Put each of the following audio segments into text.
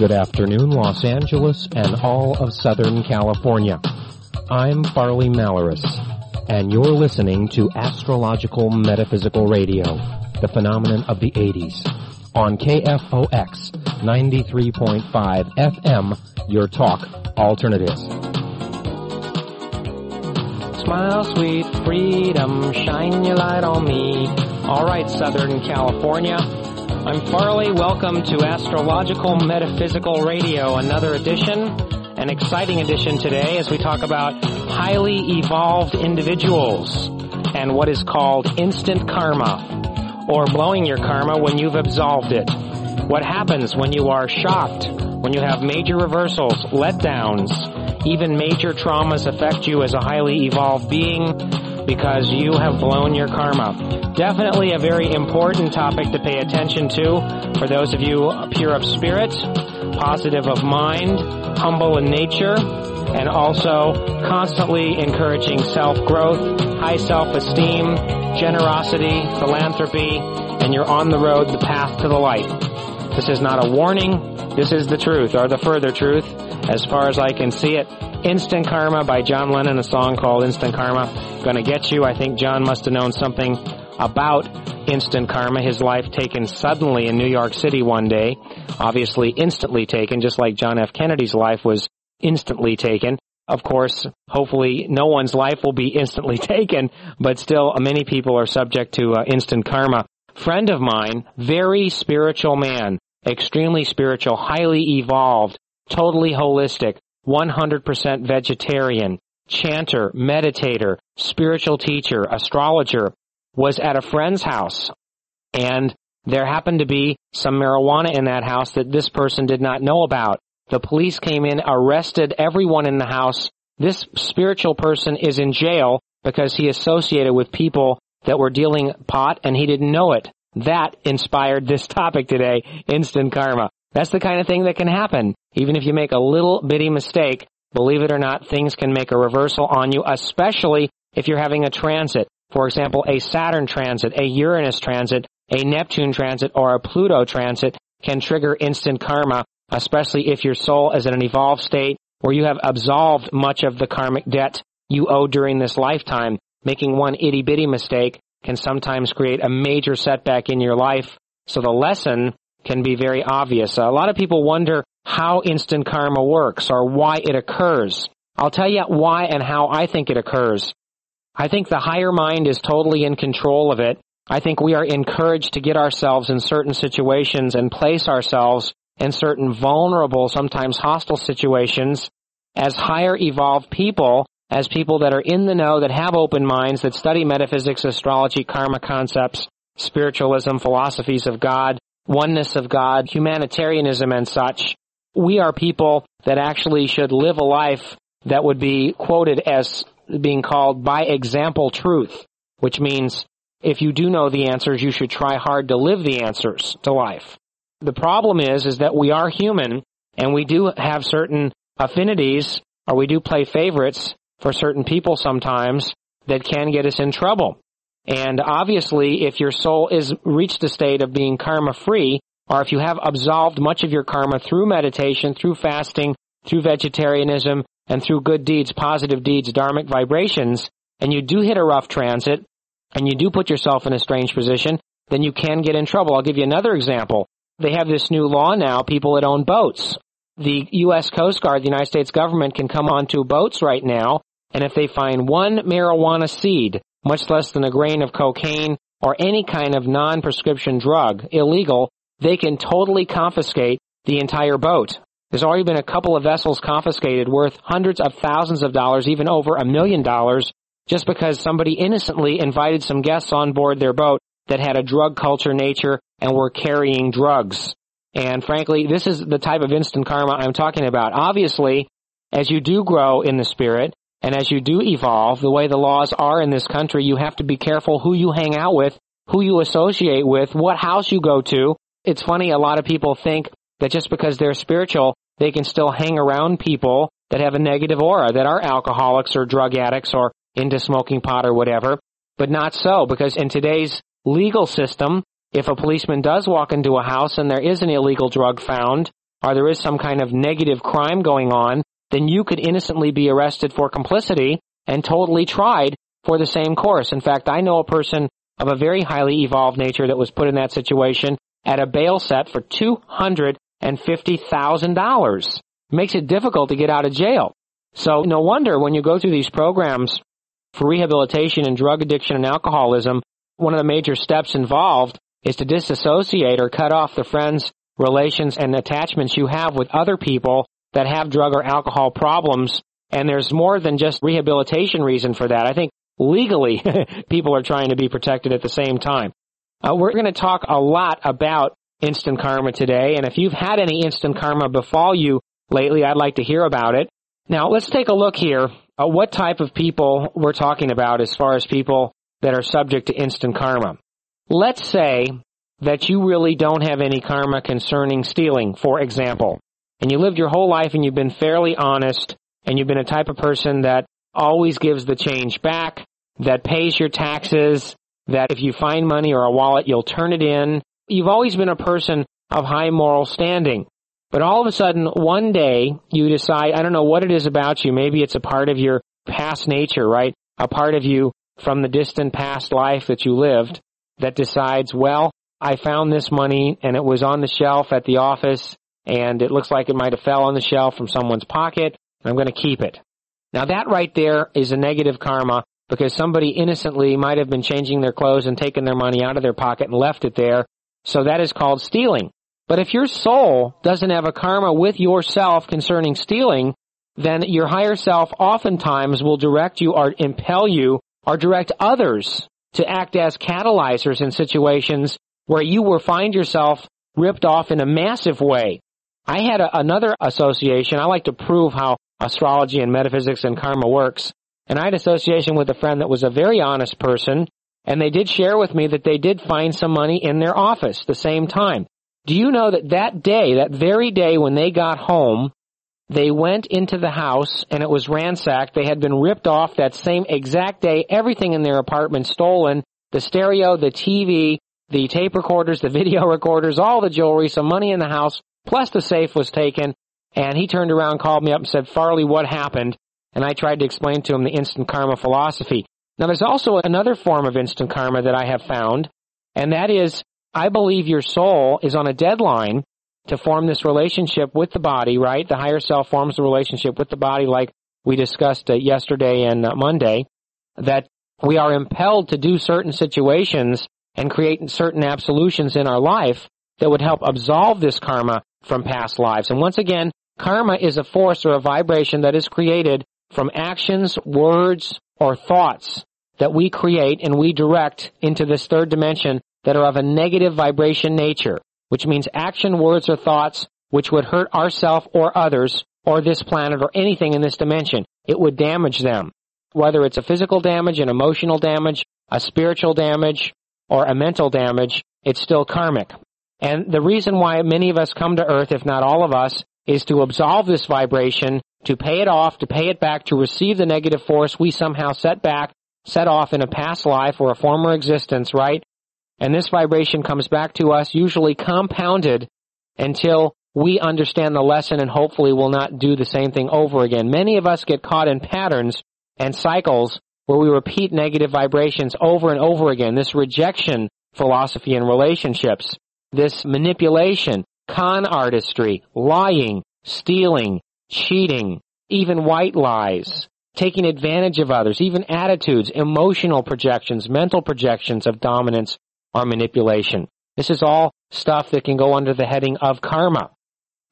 Good afternoon, Los Angeles and all of Southern California. I'm Farley Malorrus, and you're listening to Astrological Metaphysical Radio, the phenomenon of the 80s, on KFOX 93.5 FM, your talk alternatives. Smile, sweet freedom, shine your light on me. All right, Southern California. I'm Farley. Welcome to Astrological Metaphysical Radio, another edition, an exciting edition today as we talk about highly evolved individuals and what is called instant karma, or blowing your karma when you've absolved it. What happens when you are shocked, when you have major reversals, letdowns, even major traumas affect you as a highly evolved being because you have blown your karma. Definitely a very important topic to pay attention to for those of you pure of spirit, positive of mind, humble in nature, and also constantly encouraging self-growth, high self-esteem, generosity, philanthropy, and you're on the road, the path to the light. This is not a warning. This is the truth, or the further truth, as far as I can see it. Instant Karma by John Lennon, a song called Instant Karma. Gonna get you. I think John must have known something about instant karma, his life taken suddenly in New York City one day. Obviously instantly taken, just like John F. Kennedy's life was instantly taken. Of course, hopefully no one's life will be instantly taken, but still many people are subject to uh, instant karma. Friend of mine, very spiritual man, extremely spiritual, highly evolved, totally holistic, 100% vegetarian, chanter, meditator, spiritual teacher, astrologer, was at a friend's house and there happened to be some marijuana in that house that this person did not know about. The police came in, arrested everyone in the house. This spiritual person is in jail because he associated with people that were dealing pot and he didn't know it. That inspired this topic today, instant karma. That's the kind of thing that can happen. Even if you make a little bitty mistake, believe it or not, things can make a reversal on you, especially if you're having a transit. For example, a Saturn transit, a Uranus transit, a Neptune transit, or a Pluto transit can trigger instant karma, especially if your soul is in an evolved state where you have absolved much of the karmic debt you owe during this lifetime. Making one itty bitty mistake can sometimes create a major setback in your life. So the lesson can be very obvious. A lot of people wonder how instant karma works or why it occurs. I'll tell you why and how I think it occurs. I think the higher mind is totally in control of it. I think we are encouraged to get ourselves in certain situations and place ourselves in certain vulnerable, sometimes hostile situations as higher evolved people, as people that are in the know, that have open minds, that study metaphysics, astrology, karma concepts, spiritualism, philosophies of God, oneness of God, humanitarianism and such. We are people that actually should live a life that would be quoted as being called by example truth, which means if you do know the answers, you should try hard to live the answers to life. The problem is, is that we are human and we do have certain affinities or we do play favorites for certain people sometimes that can get us in trouble. And obviously, if your soul is reached a state of being karma free, or if you have absolved much of your karma through meditation, through fasting, through vegetarianism, and through good deeds, positive deeds, dharmic vibrations, and you do hit a rough transit, and you do put yourself in a strange position, then you can get in trouble. I'll give you another example. They have this new law now, people that own boats. The U.S. Coast Guard, the United States government can come onto boats right now, and if they find one marijuana seed, much less than a grain of cocaine or any kind of non-prescription drug, illegal, they can totally confiscate the entire boat. There's already been a couple of vessels confiscated worth hundreds of thousands of dollars, even over a million dollars, just because somebody innocently invited some guests on board their boat that had a drug culture nature and were carrying drugs. And frankly, this is the type of instant karma I'm talking about. Obviously, as you do grow in the spirit, and as you do evolve, the way the laws are in this country, you have to be careful who you hang out with, who you associate with, what house you go to. It's funny, a lot of people think that just because they're spiritual, they can still hang around people that have a negative aura, that are alcoholics or drug addicts or into smoking pot or whatever. But not so, because in today's legal system, if a policeman does walk into a house and there is an illegal drug found, or there is some kind of negative crime going on, then you could innocently be arrested for complicity and totally tried for the same course. In fact, I know a person of a very highly evolved nature that was put in that situation at a bail set for $250,000. Makes it difficult to get out of jail. So no wonder when you go through these programs for rehabilitation and drug addiction and alcoholism, one of the major steps involved is to disassociate or cut off the friends, relations, and attachments you have with other people that have drug or alcohol problems. And there's more than just rehabilitation reason for that. I think legally people are trying to be protected at the same time. Uh, we're going to talk a lot about instant karma today. And if you've had any instant karma befall you lately, I'd like to hear about it. Now let's take a look here at what type of people we're talking about as far as people that are subject to instant karma. Let's say that you really don't have any karma concerning stealing, for example, and you lived your whole life and you've been fairly honest and you've been a type of person that always gives the change back, that pays your taxes, that if you find money or a wallet, you'll turn it in. You've always been a person of high moral standing. But all of a sudden, one day, you decide, I don't know what it is about you. Maybe it's a part of your past nature, right? A part of you from the distant past life that you lived that decides, well, I found this money and it was on the shelf at the office and it looks like it might have fell on the shelf from someone's pocket. I'm going to keep it. Now that right there is a negative karma because somebody innocently might have been changing their clothes and taken their money out of their pocket and left it there. So that is called stealing. But if your soul doesn't have a karma with yourself concerning stealing, then your higher self oftentimes will direct you or impel you or direct others to act as catalyzers in situations where you will find yourself ripped off in a massive way. I had a, another association. I like to prove how astrology and metaphysics and karma works. And I had association with a friend that was a very honest person, and they did share with me that they did find some money in their office the same time. Do you know that that day, that very day when they got home, they went into the house and it was ransacked. They had been ripped off that same exact day. Everything in their apartment stolen. The stereo, the TV, the tape recorders, the video recorders, all the jewelry, some money in the house, plus the safe was taken. And he turned around, called me up and said, Farley, what happened? And I tried to explain to him the instant karma philosophy. Now there's also another form of instant karma that I have found, and that is, I believe your soul is on a deadline to form this relationship with the body, right? The higher self forms the relationship with the body like we discussed uh, yesterday and uh, Monday, that we are impelled to do certain situations and create certain absolutions in our life that would help absolve this karma from past lives. And once again, karma is a force or a vibration that is created from actions, words, or thoughts that we create and we direct into this third dimension that are of a negative vibration nature which means action, words, or thoughts which would hurt ourself or others or this planet or anything in this dimension. It would damage them. Whether it's a physical damage, an emotional damage, a spiritual damage, or a mental damage, it's still karmic. And the reason why many of us come to earth, if not all of us, is to absolve this vibration, to pay it off, to pay it back, to receive the negative force we somehow set back, set off in a past life or a former existence, right? And this vibration comes back to us usually compounded until we understand the lesson and hopefully will not do the same thing over again. Many of us get caught in patterns and cycles where we repeat negative vibrations over and over again. This rejection philosophy in relationships, this manipulation, con artistry, lying, stealing, cheating, even white lies, taking advantage of others, even attitudes, emotional projections, mental projections of dominance or manipulation. This is all stuff that can go under the heading of karma.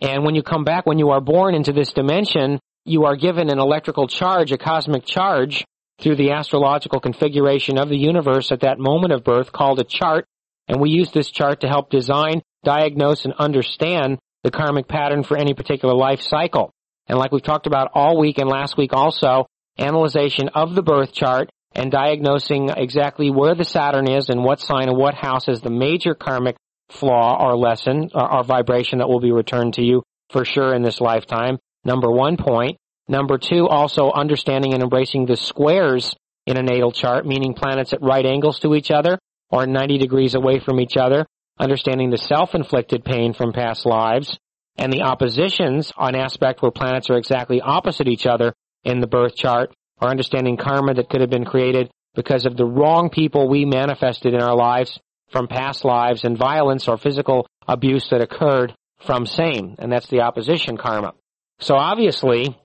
And when you come back, when you are born into this dimension, you are given an electrical charge, a cosmic charge, through the astrological configuration of the universe at that moment of birth called a chart. And we use this chart to help design, diagnose, and understand the karmic pattern for any particular life cycle. And like we've talked about all week and last week also, analyzation of the birth chart and diagnosing exactly where the Saturn is and what sign and what house is the major karmic flaw or lesson or, or vibration that will be returned to you for sure in this lifetime. Number one point. Number two, also understanding and embracing the squares in a natal chart, meaning planets at right angles to each other or 90 degrees away from each other, understanding the self-inflicted pain from past lives, and the oppositions on aspect where planets are exactly opposite each other in the birth chart, or understanding karma that could have been created because of the wrong people we manifested in our lives from past lives and violence or physical abuse that occurred from same, and that's the opposition karma. So obviously,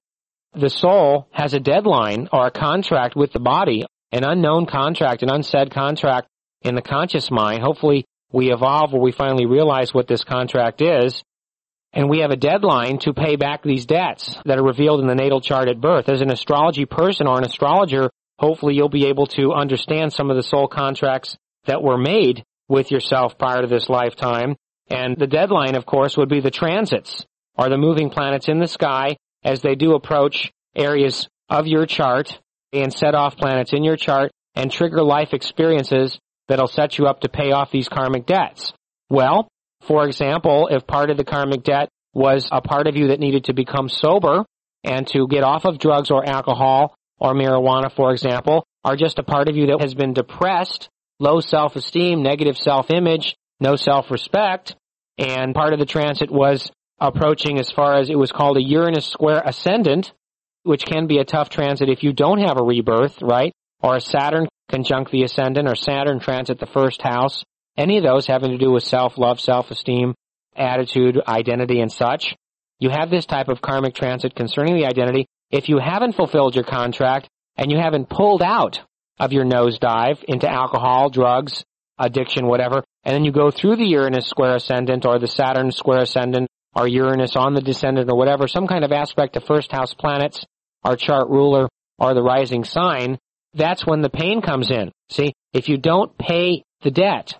the soul has a deadline or a contract with the body, an unknown contract, an unsaid contract in the conscious mind. Hopefully we evolve where we finally realize what this contract is, and we have a deadline to pay back these debts that are revealed in the natal chart at birth. As an astrology person or an astrologer, hopefully you'll be able to understand some of the soul contracts that were made with yourself prior to this lifetime. And the deadline, of course, would be the transits or the moving planets in the sky as they do approach areas of your chart and set off planets in your chart and trigger life experiences that'll set you up to pay off these karmic debts. Well, for example, if part of the karmic debt was a part of you that needed to become sober and to get off of drugs or alcohol or marijuana, for example, or just a part of you that has been depressed, low self-esteem, negative self-image, no self-respect, and part of the transit was approaching as far as it was called a Uranus square ascendant, which can be a tough transit if you don't have a rebirth, right? Or Saturn conjunct the ascendant or Saturn transit the first house. Any of those having to do with self-love, self-esteem, attitude, identity, and such. You have this type of karmic transit concerning the identity. If you haven't fulfilled your contract and you haven't pulled out of your nosedive into alcohol, drugs, addiction, whatever, and then you go through the Uranus square ascendant or the Saturn square ascendant or Uranus on the descendant or whatever, some kind of aspect of first house planets, our chart ruler, or the rising sign, that's when the pain comes in. See, if you don't pay the debt,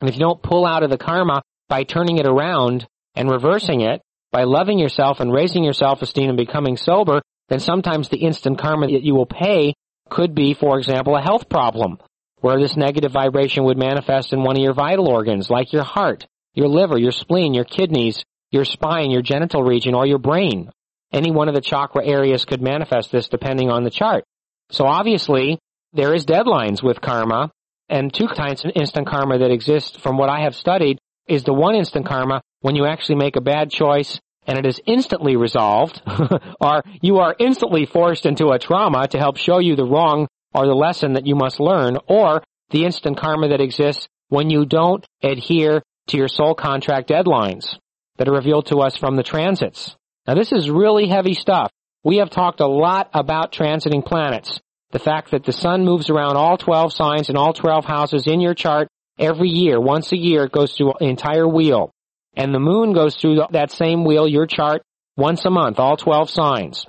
and if you don't pull out of the karma by turning it around and reversing it, by loving yourself and raising your self-esteem and becoming sober, then sometimes the instant karma that you will pay could be, for example, a health problem, where this negative vibration would manifest in one of your vital organs, like your heart, your liver, your spleen, your kidneys, your spine, your genital region, or your brain. Any one of the chakra areas could manifest this depending on the chart. So obviously, there is deadlines with karma, and two kinds of instant karma that exist from what I have studied is the one instant karma when you actually make a bad choice and it is instantly resolved, or you are instantly forced into a trauma to help show you the wrong or the lesson that you must learn, or the instant karma that exists when you don't adhere to your soul contract deadlines that are revealed to us from the transits. Now this is really heavy stuff. We have talked a lot about transiting planets. The fact that the sun moves around all 12 signs and all 12 houses in your chart every year. Once a year it goes through the entire wheel. And the moon goes through that same wheel, your chart, once a month, all 12 signs.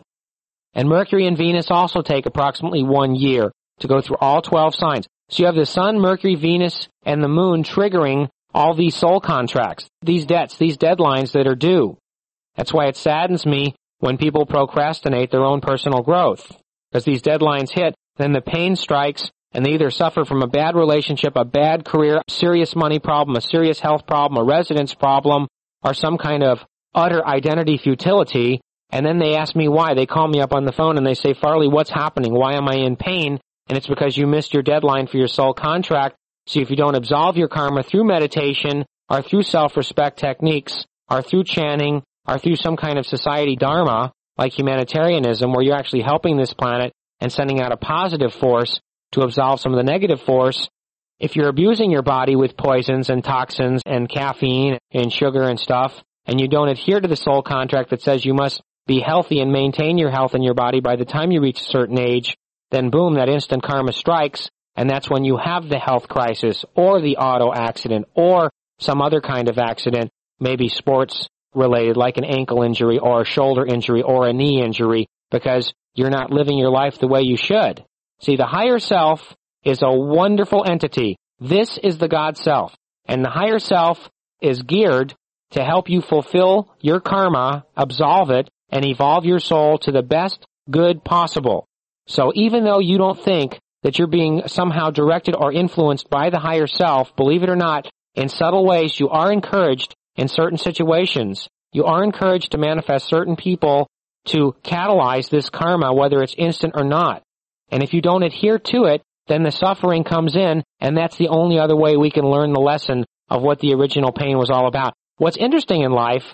And Mercury and Venus also take approximately one year to go through all 12 signs. So you have the sun, Mercury, Venus, and the moon triggering all these soul contracts, these debts, these deadlines that are due. That's why it saddens me when people procrastinate their own personal growth. Because these deadlines hit, then the pain strikes, and they either suffer from a bad relationship, a bad career, a serious money problem, a serious health problem, a residence problem, or some kind of utter identity futility, and then they ask me why. They call me up on the phone and they say, Farley, what's happening? Why am I in pain? And it's because you missed your deadline for your soul contract. So if you don't absolve your karma through meditation, or through self-respect techniques, or through chanting, or through some kind of society dharma, like humanitarianism, where you're actually helping this planet and sending out a positive force to absolve some of the negative force, if you're abusing your body with poisons and toxins and caffeine and sugar and stuff, and you don't adhere to the soul contract that says you must be healthy and maintain your health in your body by the time you reach a certain age, then boom, that instant karma strikes, and that's when you have the health crisis or the auto accident or some other kind of accident, maybe sports related like an ankle injury or a shoulder injury or a knee injury because you're not living your life the way you should. See, the higher self is a wonderful entity. This is the God self. And the higher self is geared to help you fulfill your karma, absolve it, and evolve your soul to the best good possible. So even though you don't think that you're being somehow directed or influenced by the higher self, believe it or not, in subtle ways you are encouraged in certain situations. You are encouraged to manifest certain people to catalyze this karma, whether it's instant or not. And if you don't adhere to it, then the suffering comes in, and that's the only other way we can learn the lesson of what the original pain was all about. What's interesting in life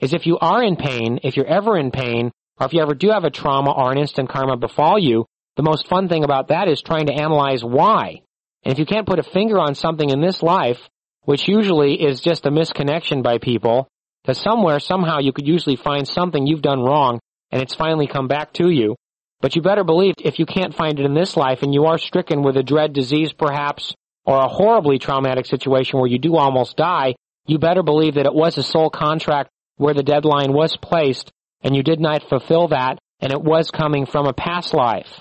is if you are in pain, if you're ever in pain, or if you ever do have a trauma or an instant karma befall you, the most fun thing about that is trying to analyze why. And if you can't put a finger on something in this life, which usually is just a misconnection by people, that somewhere, somehow you could usually find something you've done wrong and it's finally come back to you. But you better believe if you can't find it in this life and you are stricken with a dread disease perhaps, or a horribly traumatic situation where you do almost die, you better believe that it was a soul contract where the deadline was placed and you did not fulfill that and it was coming from a past life.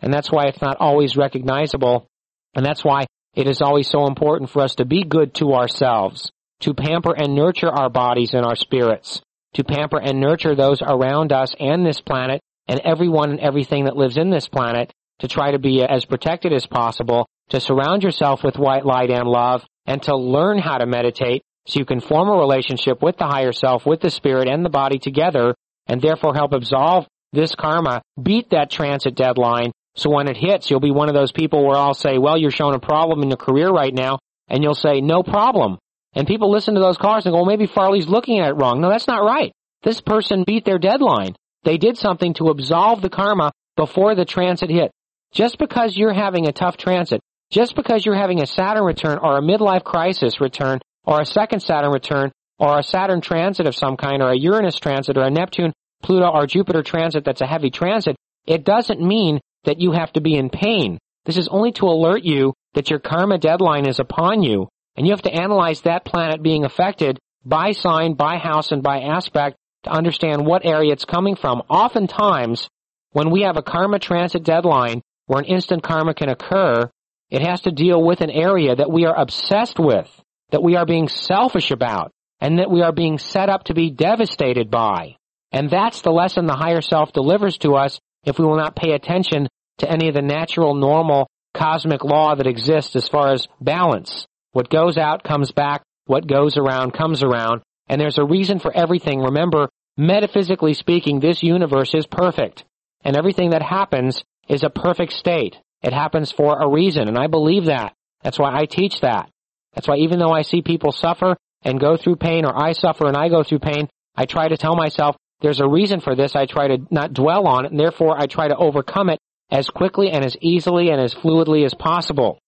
And that's why it's not always recognizable. And that's why it is always so important for us to be good to ourselves, to pamper and nurture our bodies and our spirits, to pamper and nurture those around us and this planet and everyone and everything that lives in this planet to try to be as protected as possible, to surround yourself with white light and love, and to learn how to meditate so you can form a relationship with the higher self, with the spirit and the body together, and therefore help absolve this karma, beat that transit deadline, so when it hits, you'll be one of those people where I'll say, well, you're showing a problem in your career right now, and you'll say, no problem. And people listen to those cars and go, well, maybe Farley's looking at it wrong. No, that's not right. This person beat their deadline. They did something to absolve the karma before the transit hit. Just because you're having a tough transit, just because you're having a Saturn return or a midlife crisis return or a second Saturn return or a Saturn transit of some kind or a Uranus transit or a Neptune, Pluto or Jupiter transit that's a heavy transit, it doesn't mean that you have to be in pain. This is only to alert you that your karma deadline is upon you and you have to analyze that planet being affected by sign, by house, and by aspect to understand what area it's coming from. Oftentimes, when we have a karma transit deadline where an instant karma can occur, it has to deal with an area that we are obsessed with, that we are being selfish about, and that we are being set up to be devastated by. And that's the lesson the higher self delivers to us if we will not pay attention to any of the natural, normal, cosmic law that exists as far as balance. What goes out comes back, what goes around comes around, and there's a reason for everything. Remember, metaphysically speaking, this universe is perfect. And everything that happens is a perfect state. It happens for a reason, and I believe that. That's why I teach that. That's why even though I see people suffer and go through pain, or I suffer and I go through pain, I try to tell myself, there's a reason for this. I try to not dwell on it, and therefore I try to overcome it as quickly and as easily and as fluidly as possible.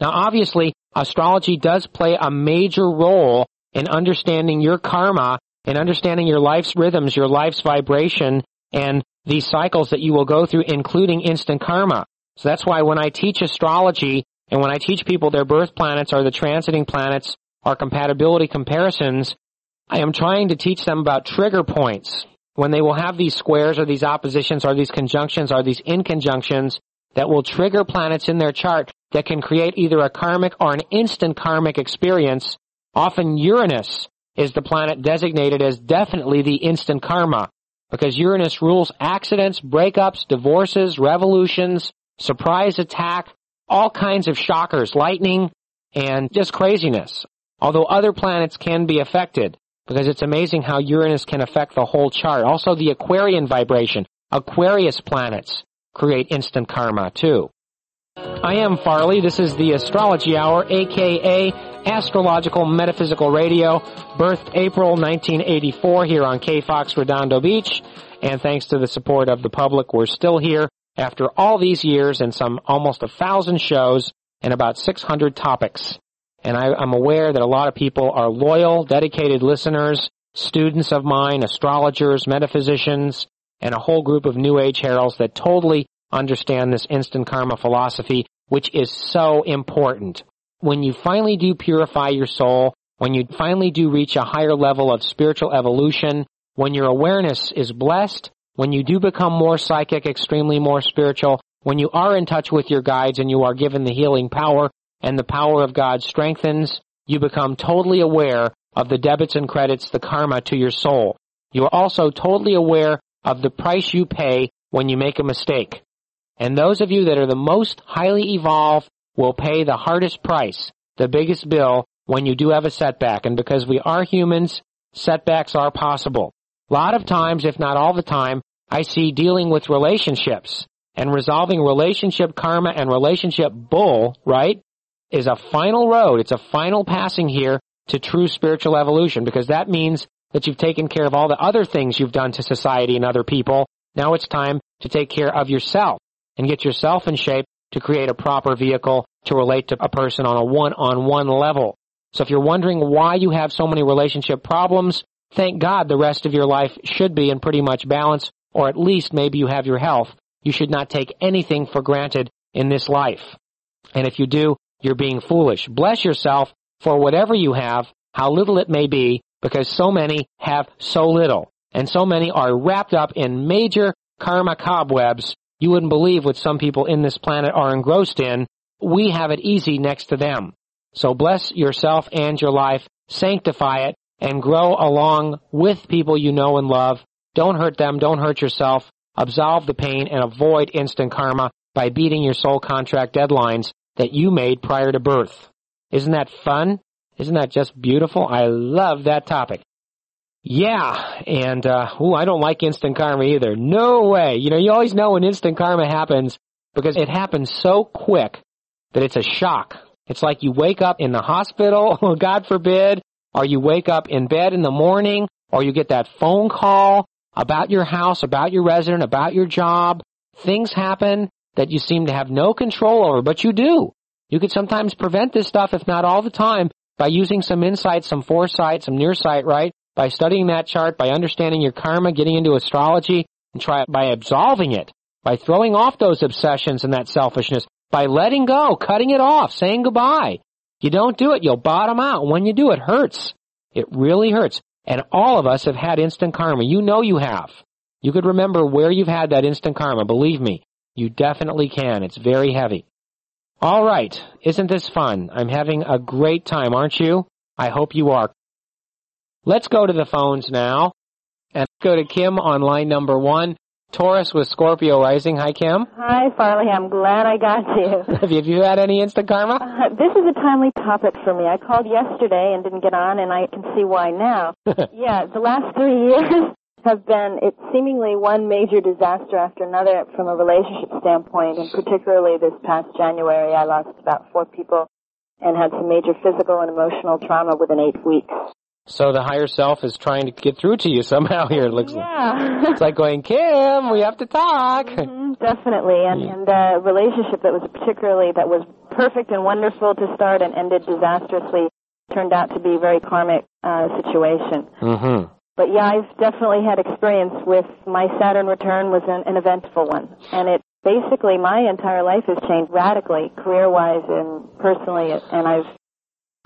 Now obviously, astrology does play a major role in understanding your karma and understanding your life's rhythms, your life's vibration, and these cycles that you will go through, including instant karma. So that's why when I teach astrology and when I teach people their birth planets or the transiting planets or compatibility comparisons, I am trying to teach them about trigger points when they will have these squares or these oppositions or these conjunctions or these inconjunctions that will trigger planets in their chart that can create either a karmic or an instant karmic experience. Often Uranus is the planet designated as definitely the instant karma because Uranus rules accidents, breakups, divorces, revolutions, surprise attack, all kinds of shockers, lightning, and just craziness. Although other planets can be affected because it's amazing how Uranus can affect the whole chart. Also the Aquarian vibration, Aquarius planets create instant karma too. I am Farley. This is the Astrology Hour, aka Astrological Metaphysical Radio, birthed April 1984 here on KFOX Redondo Beach. And thanks to the support of the public, we're still here after all these years and some almost a thousand shows and about 600 topics. And I, I'm aware that a lot of people are loyal, dedicated listeners, students of mine, astrologers, metaphysicians, and a whole group of New Age heralds that totally understand this instant karma philosophy, which is so important. When you finally do purify your soul, when you finally do reach a higher level of spiritual evolution, when your awareness is blessed, when you do become more psychic, extremely more spiritual, when you are in touch with your guides and you are given the healing power and the power of God strengthens, you become totally aware of the debits and credits, the karma to your soul. You are also totally aware of the price you pay when you make a mistake. And those of you that are the most highly evolved will pay the hardest price, the biggest bill when you do have a setback. And because we are humans, setbacks are possible. A lot of times, if not all the time, I see dealing with relationships and resolving relationship karma and relationship bull, right, is a final road. It's a final passing here to true spiritual evolution because that means that you've taken care of all the other things you've done to society and other people. Now it's time to take care of yourself and get yourself in shape to create a proper vehicle to relate to a person on a one-on-one level. So if you're wondering why you have so many relationship problems, thank God the rest of your life should be in pretty much balance, or at least maybe you have your health. You should not take anything for granted in this life. And if you do, you're being foolish. Bless yourself for whatever you have, how little it may be, because so many have so little. And so many are wrapped up in major karma cobwebs you wouldn't believe what some people in this planet are engrossed in. We have it easy next to them. So bless yourself and your life, sanctify it, and grow along with people you know and love. Don't hurt them, don't hurt yourself. Absolve the pain and avoid instant karma by beating your soul contract deadlines that you made prior to birth. Isn't that fun? Isn't that just beautiful? I love that topic. Yeah, and uh ooh, I don't like instant karma either. No way. You know, you always know when instant karma happens because it happens so quick that it's a shock. It's like you wake up in the hospital, God forbid, or you wake up in bed in the morning, or you get that phone call about your house, about your resident, about your job. Things happen that you seem to have no control over, but you do. You could sometimes prevent this stuff, if not all the time, by using some insight, some foresight, some near sight, right? by studying that chart, by understanding your karma, getting into astrology, and try by absolving it, by throwing off those obsessions and that selfishness, by letting go, cutting it off, saying goodbye. You don't do it, you'll bottom out. When you do, it hurts. It really hurts. And all of us have had instant karma. You know you have. You could remember where you've had that instant karma. Believe me, you definitely can. It's very heavy. All right. Isn't this fun? I'm having a great time, aren't you? I hope you are. Let's go to the phones now and go to Kim on line number one. Taurus with Scorpio rising. Hi, Kim. Hi, Farley. I'm glad I got you. have, you have you had any instant karma? Uh, this is a timely topic for me. I called yesterday and didn't get on, and I can see why now. yeah, the last three years have been it seemingly one major disaster after another from a relationship standpoint, and particularly this past January, I lost about four people and had some major physical and emotional trauma within eight weeks. So the higher self is trying to get through to you somehow here, it looks yeah. like. It's like going, Kim, we have to talk. Mm-hmm, definitely. And, yeah. and the relationship that was particularly, that was perfect and wonderful to start and ended disastrously turned out to be a very karmic uh, situation. Mm-hmm. But yeah, I've definitely had experience with my Saturn return was an, an eventful one. And it basically, my entire life has changed radically, career-wise and personally, and I've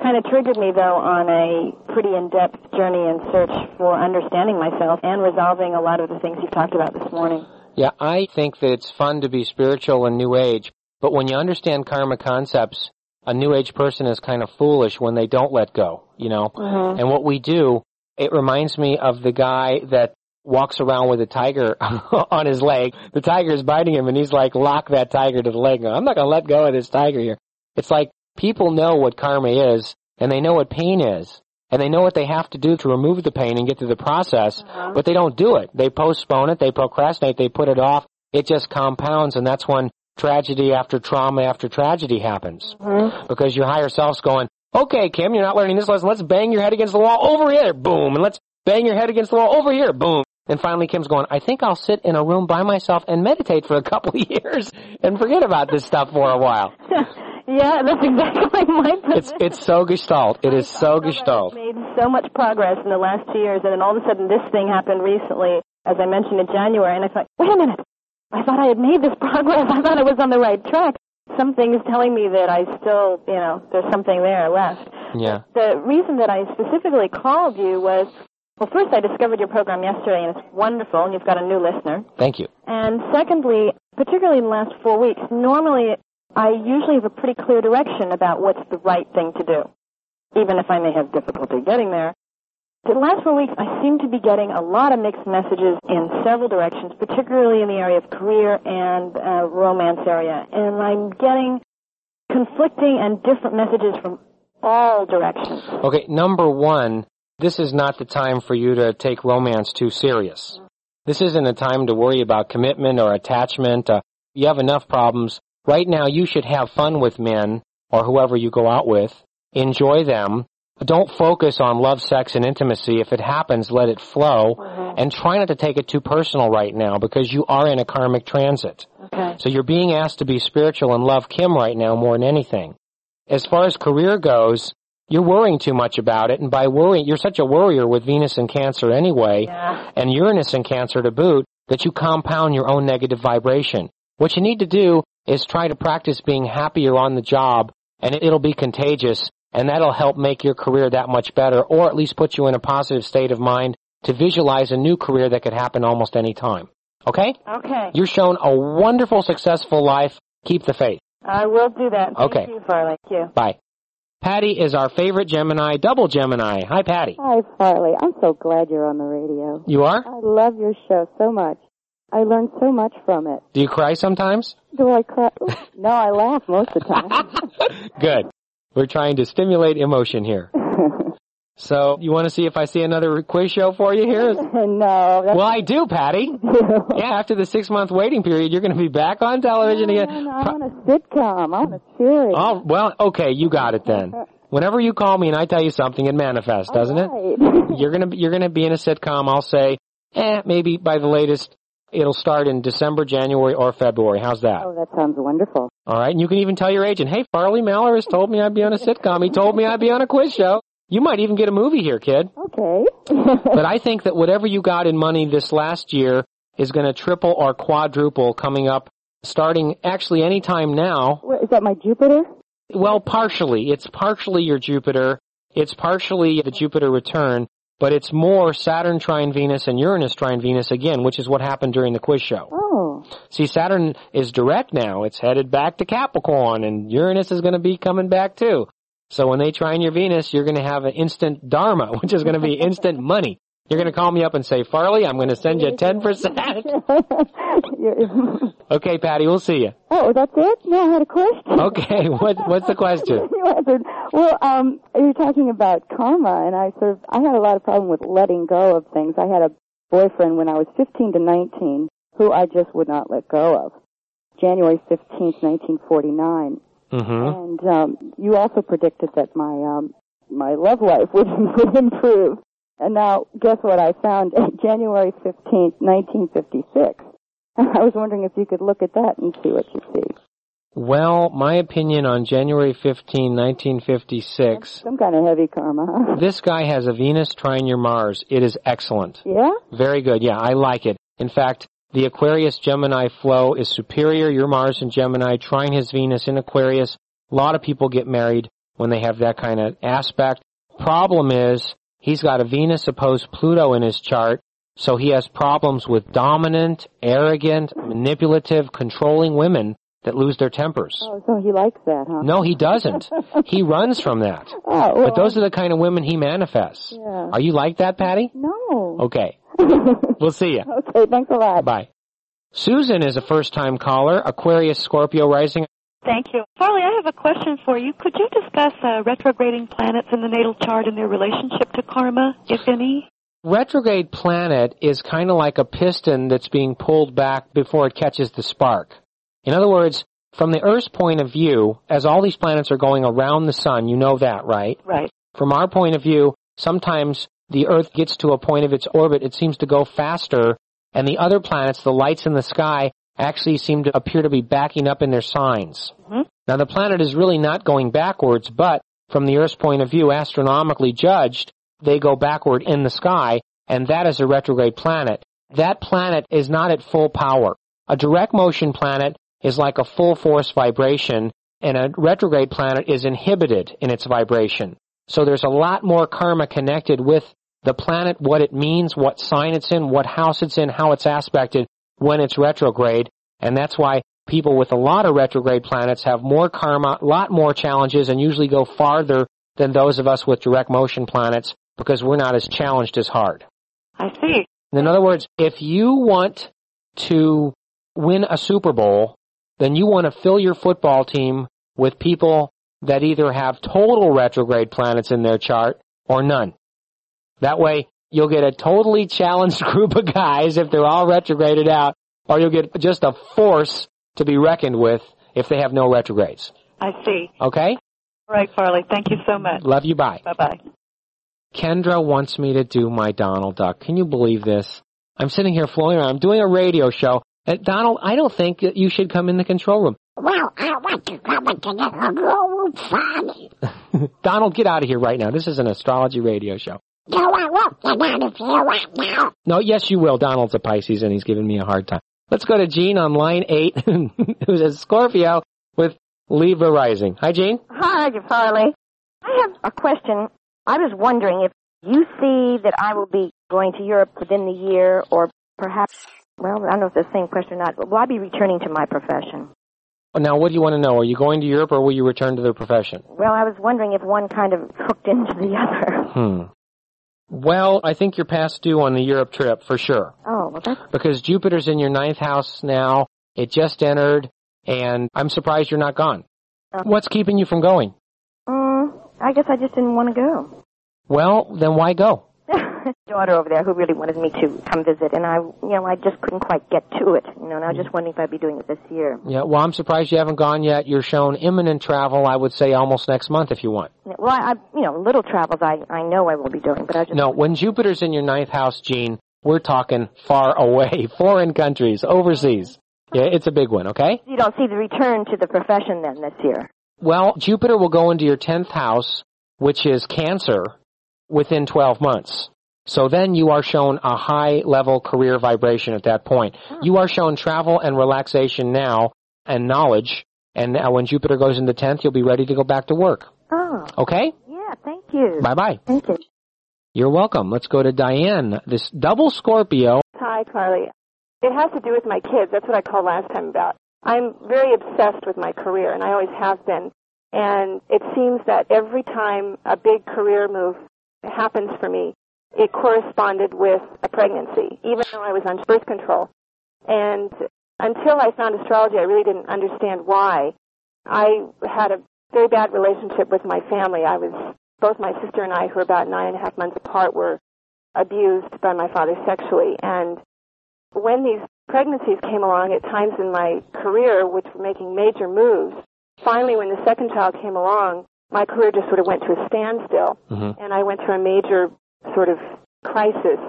kind of triggered me though on a pretty in-depth journey and search for understanding myself and resolving a lot of the things you've talked about this morning. Yeah, I think that it's fun to be spiritual and new age, but when you understand karma concepts, a new age person is kind of foolish when they don't let go, you know? Mm-hmm. And what we do, it reminds me of the guy that walks around with a tiger on his leg. The tiger is biting him and he's like, lock that tiger to the leg. I'm not going to let go of this tiger here. It's like people know what karma is and they know what pain is and they know what they have to do to remove the pain and get through the process, uh-huh. but they don't do it. They postpone it, they procrastinate, they put it off. It just compounds and that's when tragedy after trauma after tragedy happens. Mm-hmm. Because your higher self's going, okay, Kim, you're not learning this lesson. Let's bang your head against the wall over here. Boom. And let's bang your head against the wall over here. Boom. And finally Kim's going, I think I'll sit in a room by myself and meditate for a couple of years and forget about this stuff for a while. Yeah, that's exactly my position. It's it's so gestalt. It is so gestalt. I've made so much progress in the last two years, and then all of a sudden this thing happened recently, as I mentioned in January, and I thought, wait a minute, I thought I had made this progress. I thought I was on the right track. Something is telling me that I still, you know, there's something there left. Yeah. The reason that I specifically called you was well, first, I discovered your program yesterday, and it's wonderful, and you've got a new listener. Thank you. And secondly, particularly in the last four weeks, normally I usually have a pretty clear direction about what's the right thing to do, even if I may have difficulty getting there. The last four weeks, I seem to be getting a lot of mixed messages in several directions, particularly in the area of career and uh, romance area. And I'm getting conflicting and different messages from all directions. Okay, number one, this is not the time for you to take romance too serious. This isn't a time to worry about commitment or attachment. Uh, you have enough problems Right now, you should have fun with men or whoever you go out with. Enjoy them. Don't focus on love, sex, and intimacy. If it happens, let it flow. Mhm. And try not to take it too personal right now because you are in a karmic transit. Okay. So you're being asked to be spiritual and love Kim right now more than anything. As far as career goes, you're worrying too much about it. And by worrying, you're such a worrier with Venus and Cancer anyway, Yeah. and Uranus and Cancer to boot, that you compound your own negative vibration. What you need to do is try to practice being happier on the job, and it'll be contagious, and that'll help make your career that much better, or at least put you in a positive state of mind to visualize a new career that could happen almost any time. Okay? Okay. You're shown a wonderful, successful life. Keep the faith. I will do that. Thank Okay. you, Farley. Thank you. Bye. Patty is our favorite Gemini, double Gemini. Hi, Patty. Hi, Farley. I'm so glad you're on the radio. You are? I love your show so much. I learned so much from it. Do you cry sometimes? Do I cry? no, I laugh most of the time. Good. We're trying to stimulate emotion here. So, you want to see if I see another quiz show for you here? no, Well, I do, Patty. Yeah, after the six month waiting period, you're going to be back on television no, again. no, no, I want a sitcom. I want a series. Oh, well, okay, you got it then. Whenever you call me and I tell you something, it manifests, doesn't it? it? You're gonna you're gonna be in a sitcom. I'll say, eh, maybe by the latest, it'll start in December, January, or February. How's that? oh, that sounds wonderful. All right, and you can even tell your agent, hey, Farley Maller has told me I'd be on a sitcom. He told me I'd be on a quiz show. You might even get a movie here, kid. Okay. But I think that whatever you got in money this last year is going to triple or quadruple coming up, starting actually any time now. What, is that my Jupiter? Well, partially. It's partially your Jupiter. It's partially the Jupiter return, but it's more Saturn trine Venus and Uranus trine Venus again, which is what happened during the quiz show. Oh, See, Saturn is direct now. It's headed back to Capricorn, and Uranus is going to be coming back too. So when they trine your Venus, you're going to have an instant dharma, which is going to be instant money. You're going to call me up and say, Farley, I'm going to send you 10%. Okay, Patty, we'll see you. oh, that's it? No, I had a question. Okay, what, what's the question? Well, um, you're talking about karma, and I sort of, I had a lot of problem with letting go of things. I had a boyfriend when I was 15 to 19 who I just would not let go of. January 15th, 1949. hmm And, um, you also predicted that my, um, my love life would, would improve. And now, guess what I found? January 15th, 1956. I was wondering if you could look at that and see what you see. Well, my opinion on January 15, 1956, Some kind of heavy karma, huh? this guy has a Venus trine your Mars. It is excellent. Yeah? Very good. Yeah, I like it. In fact, the Aquarius Gemini flow is superior. Your Mars in Gemini, trine his Venus in Aquarius. A lot of people get married when they have that kind of aspect. Problem is, he's got a Venus opposed Pluto in his chart, so he has problems with dominant, arrogant, manipulative, controlling women that lose their tempers. Oh, so he likes that, huh? No, he doesn't. he runs from that. Oh, well, But those are the kind of women he manifests. Yeah. Are you like that, Patty? No. Okay. We'll see you. okay, thanks a lot. Bye. Susan is a first time caller, Aquarius Scorpio rising. Thank you. Farley, I have a question for you. Could you discuss uh, retrograding planets in the natal chart and their relationship to karma, if any? Retrograde planet is kind of like a piston that's being pulled back before it catches the spark. In other words, from the Earth's point of view, as all these planets are going around the sun, you know that, right? Right. From our point of view, sometimes the Earth gets to a point of its orbit, it seems to go faster, and the other planets, the lights in the sky, actually seem to appear to be backing up in their signs. Mhm. Now the planet is really not going backwards, but from the Earth's point of view, astronomically judged, they go backward in the sky, and that is a retrograde planet. That planet is not at full power. A direct motion planet is like a full force vibration, and a retrograde planet is inhibited in its vibration. So there's a lot more karma connected with the planet, what it means, what sign it's in, what house it's in, how it's aspected when it's retrograde, and that's why people with a lot of retrograde planets have more karma, a lot more challenges, and usually go farther than those of us with direct motion planets because we're not as challenged as hard. I see. In other words, if you want to win a Super Bowl, then you want to fill your football team with people that either have total retrograde planets in their chart or none. That way, you'll get a totally challenged group of guys if they're all retrograded out, or you'll get just a force to be reckoned with if they have no retrogrades. I see. Okay? All right, Farley. Thank you so much. Love you. Bye. Bye bye. Kendra wants me to do my Donald Duck. Can you believe this? I'm sitting here floating around. I'm doing a radio show. Uh, Donald, I don't think you should come in the control room. Well, I want to come into the control room, Farley. Donald, get out of here right now. This is an astrology radio show. No, I won't get out of here right now. No, yes, you will. Donald's a Pisces and he's giving me a hard time. Let's go to Jean on line eight, who's a Scorpio with Libra rising. Hi, Jean. Hi, Farley. I have a question. I was wondering if you see that I will be going to Europe within the year, or perhaps, well, I don't know if it's the same question or not, but will I be returning to my profession? Now, what do you want to know? Are you going to Europe or will you return to the profession? Well, I was wondering if one kind of hooked into the other. Hmm. Well, I think you're past due on the Europe trip for sure. Oh, well, that's Because Jupiter's in your ninth house now. It just entered, and I'm surprised you're not gone. Oh. What's keeping you from going? Mm, I guess I just didn't want to go. Well, then why go? Daughter over there who really wanted me to come visit, and I, you know, I just couldn't quite get to it. You know, and I was just mm. wondering if I'd be doing it this year. Yeah, well, I'm surprised you haven't gone yet. You're shown imminent travel, I would say almost next month if you want. Well, I, I you know, little travels I, I know I will be doing, but I just No, when Jupiter's in your ninth house, Jean, we're talking far away, foreign countries, overseas. Yeah, it's a big one, okay? you don't see the return to the profession then this year. Well, Jupiter will go into your 10th house, which is Cancer, within 12 months. So then you are shown a high level career vibration at that point. You are shown travel and relaxation now and knowledge. And now when Jupiter goes into 10th, you'll be ready to go back to work. Oh, Okay? yeah, thank you. Bye bye. Thank you. You're welcome. Let's go to Diane. This double Scorpio. Hi, Carly. It has to do with my kids. That's what I called last time about. I'm very obsessed with my career, and I always have been. And it seems that every time a big career move happens for me, it corresponded with a pregnancy, even though I was on birth control. And until I found astrology, I really didn't understand why. I had a very bad relationship with my family. I was, both my sister and I, who were about nine and a half months apart, were abused by my father sexually. And when these pregnancies came along at times in my career, which were making major moves, finally when the second child came along, my career just sort of went to a standstill. Mhm. And I went through a major sort of crisis.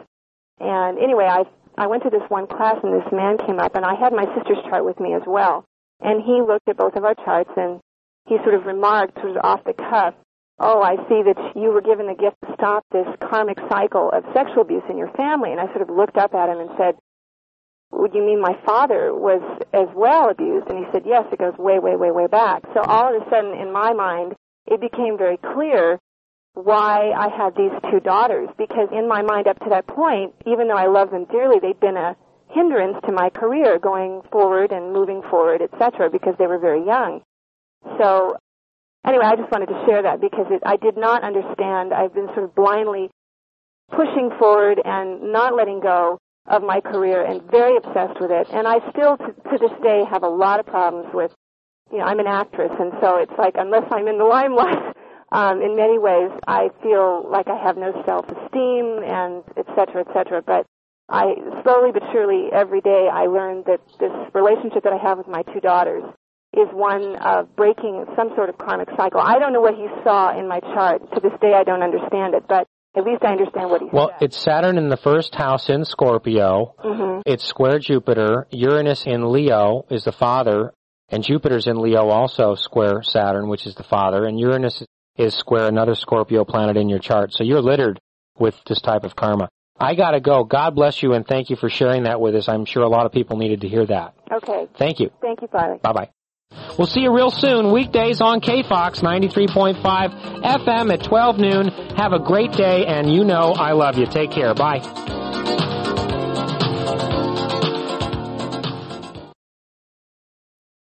And anyway, I I went to this one class and this man came up and I had my sister's chart with me as well. And he looked at both of our charts and he sort of remarked sort of off the cuff, Oh, I see that you were given the gift to stop this karmic cycle of sexual abuse in your family. And I sort of looked up at him and said, would you mean my father was as well abused? And he said, yes, it goes way, way, way, way back. So all of a sudden, in my mind, it became very clear why I had these two daughters. Because in my mind up to that point, even though I love them dearly, they'd been a hindrance to my career going forward and moving forward, etc., because they were very young. So anyway, I just wanted to share that because it, I did not understand. I've been sort of blindly pushing forward and not letting go of my career and very obsessed with it. And I still, to, to this day, have a lot of problems with, you know, I'm an actress, and so it's like unless I'm in the limelight, um, in many ways, I feel like I have no self-esteem and et cetera, et cetera. But I slowly but surely every day I learned that this relationship that I have with my two daughters is one of breaking some sort of karmic cycle. I don't know what he saw in my chart. To this day, I don't understand it, but at least I understand what he saw. Well, said. it's Saturn in the first house in Scorpio. hmm It's square Jupiter. Uranus in Leo is the father, and Jupiter's in Leo also square Saturn, which is the father, and Uranus is square another Scorpio planet in your chart. So you're littered with this type of karma. I gotta go. God bless you and thank you for sharing that with us. I'm sure a lot of people needed to hear that. Okay. Thank you. Thank you, Farley. Bye bye. We'll see you real soon, weekdays on KFOX 93.5 FM at 12 noon. Have a great day, and you know I love you. Take care. Bye.